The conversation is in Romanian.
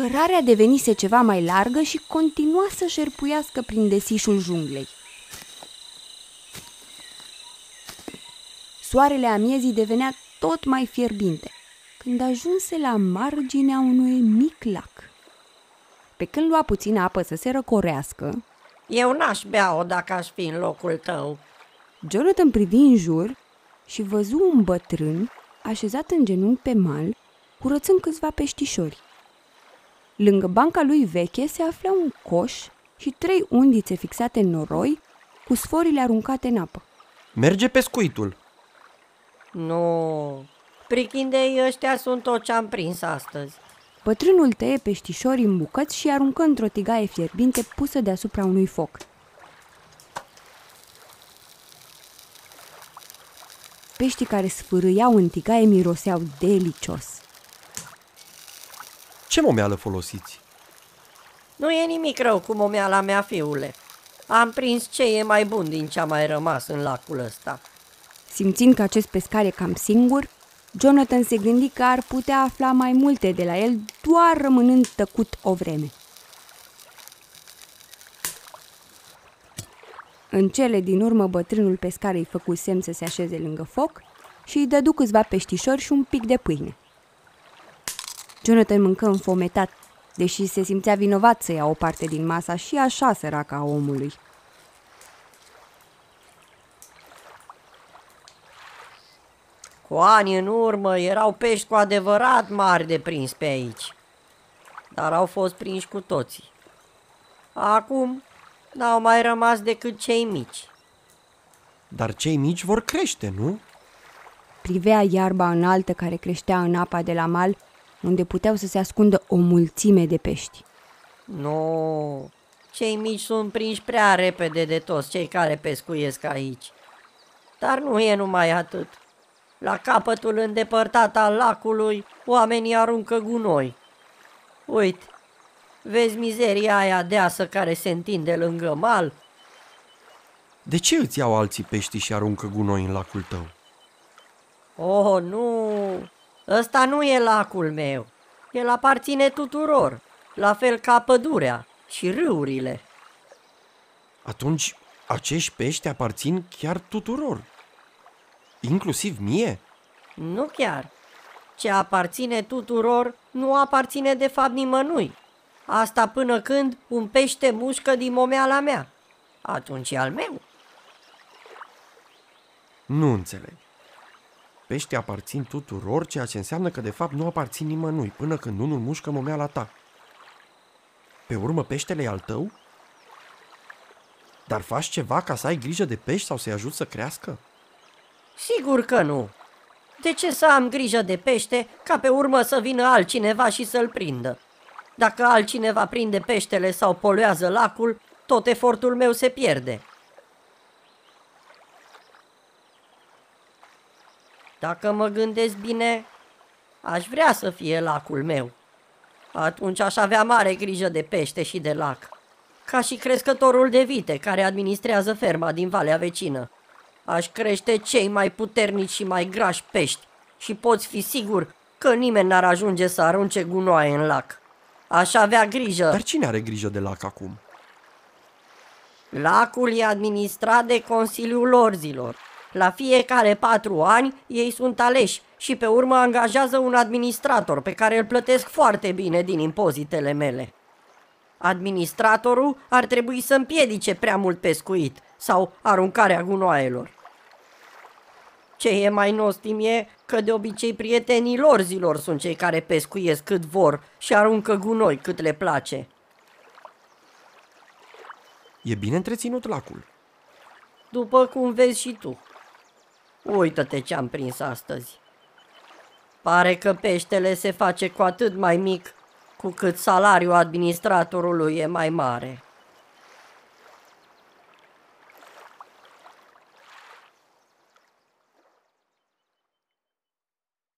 Cărarea devenise ceva mai largă și continua să șerpuiască prin desișul junglei. Soarele amiezii devenea tot mai fierbinte, când ajunse la marginea unui mic lac. Pe când lua puțină apă să se răcorească, Eu n-aș bea-o dacă aș fi în locul tău. Jonathan privi în jur și văzu un bătrân așezat în genunchi pe mal, curățând câțiva peștișori. Lângă banca lui veche se afla un coș și trei undițe fixate în noroi, cu sforile aruncate în apă. Merge pescuitul. Nu, prichindei ăștia sunt tot ce-am prins astăzi. Bătrânul tăie peștișorii în bucăți și aruncă într-o tigaie fierbinte pusă deasupra unui foc. Peștii care sfârâiau în tigaie miroseau delicios. Ce momeală folosiți? Nu e nimic rău cu momeala mea, fiule. Am prins ce e mai bun din ce a mai rămas în lacul ăsta. Simțind că acest pescar e cam singur, Jonathan se gândi că ar putea afla mai multe de la el doar rămânând tăcut o vreme. În cele din urmă, bătrânul pescar îi făcu semn să se așeze lângă foc și îi dădu câțiva peștișori și un pic de pâine. Jonathan mâncă înfometat, deși se simțea vinovat să ia o parte din masa și așa săraca a omului. Cu ani în urmă erau pești cu adevărat mari de prins pe aici. Dar au fost prinși cu toții. Acum n-au mai rămas decât cei mici. Dar cei mici vor crește, nu? Privea iarba înaltă care creștea în apa de la mal, unde puteau să se ascundă o mulțime de pești. Nu, cei mici sunt prinși prea repede de toți cei care pescuiesc aici. Dar nu e numai atât. La capătul îndepărtat al lacului, oamenii aruncă gunoi. Uite, vezi mizeria aia deasă care se întinde lângă mal? De ce îți iau alții pești și aruncă gunoi în lacul tău? Oh, nu, ăsta nu e lacul meu. El aparține tuturor, la fel ca pădurea și râurile. Atunci, acești pești aparțin chiar tuturor. Inclusiv mie? Nu chiar. Ce aparține tuturor nu aparține de fapt nimănui. Asta până când un pește mușcă din momeala mea. Atunci e al meu. Nu înțeleg. Peștii aparțin tuturor, ceea ce înseamnă că de fapt nu aparțin nimănui, până când unul mușcă momeala ta. Pe urmă, peștele e al tău? Dar faci ceva ca să ai grijă de pești sau să-i ajut să crească? Sigur că nu. De ce să am grijă de pește ca pe urmă să vină altcineva și să-l prindă? Dacă altcineva prinde peștele sau poluează lacul, tot efortul meu se pierde. Dacă mă gândesc bine, aș vrea să fie lacul meu. Atunci aș avea mare grijă de pește și de lac. Ca și crescătorul de vite care administrează ferma din valea vecină. Aș crește cei mai puternici și mai grași pești și poți fi sigur că nimeni n-ar ajunge să arunce gunoaie în lac. Aș avea grijă. Dar cine are grijă de lac acum? Lacul e administrat de Consiliul Lorzilor. La fiecare patru ani ei sunt aleși și pe urmă angajează un administrator pe care îl plătesc foarte bine din impozitele mele. Administratorul ar trebui să împiedice prea mult pescuit sau aruncarea gunoaielor. Ce e mai nostim e că de obicei prietenii lor zilor sunt cei care pescuiesc cât vor și aruncă gunoi cât le place. E bine întreținut lacul. După cum vezi și tu. Uită-te ce am prins astăzi. Pare că peștele se face cu atât mai mic cu cât salariul administratorului e mai mare.